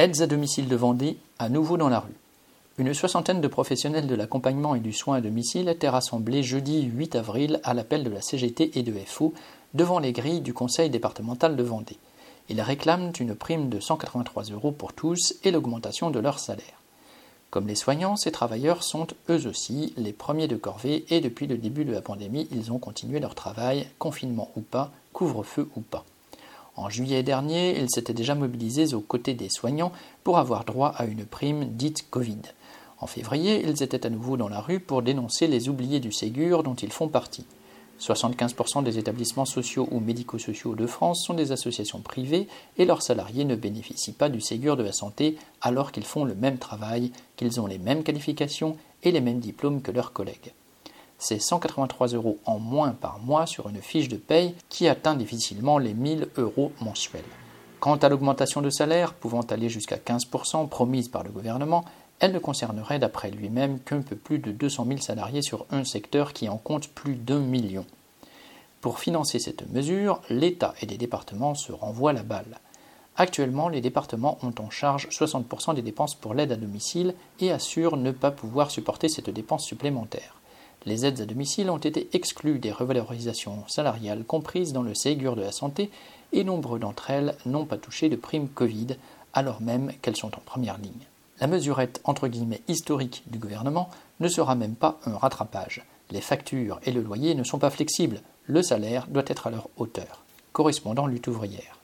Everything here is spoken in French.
Aides à domicile de Vendée, à nouveau dans la rue. Une soixantaine de professionnels de l'accompagnement et du soin à domicile étaient rassemblés jeudi 8 avril à l'appel de la CGT et de FO devant les grilles du Conseil départemental de Vendée. Ils réclament une prime de 183 euros pour tous et l'augmentation de leur salaire. Comme les soignants, ces travailleurs sont eux aussi les premiers de corvée et depuis le début de la pandémie, ils ont continué leur travail, confinement ou pas, couvre-feu ou pas. En juillet dernier, ils s'étaient déjà mobilisés aux côtés des soignants pour avoir droit à une prime dite Covid. En février, ils étaient à nouveau dans la rue pour dénoncer les oubliés du Ségur dont ils font partie. 75% des établissements sociaux ou médico-sociaux de France sont des associations privées et leurs salariés ne bénéficient pas du Ségur de la santé alors qu'ils font le même travail, qu'ils ont les mêmes qualifications et les mêmes diplômes que leurs collègues. C'est 183 euros en moins par mois sur une fiche de paye qui atteint difficilement les 1000 euros mensuels. Quant à l'augmentation de salaire, pouvant aller jusqu'à 15% promise par le gouvernement, elle ne concernerait d'après lui-même qu'un peu plus de 200 000 salariés sur un secteur qui en compte plus d'un million. Pour financer cette mesure, l'État et les départements se renvoient la balle. Actuellement, les départements ont en charge 60% des dépenses pour l'aide à domicile et assurent ne pas pouvoir supporter cette dépense supplémentaire. Les aides à domicile ont été exclues des revalorisations salariales comprises dans le Ségur de la santé et nombre d'entre elles n'ont pas touché de prime Covid alors même qu'elles sont en première ligne la mesurette entre guillemets historique du gouvernement ne sera même pas un rattrapage. Les factures et le loyer ne sont pas flexibles, le salaire doit être à leur hauteur. Correspondant lutte ouvrière.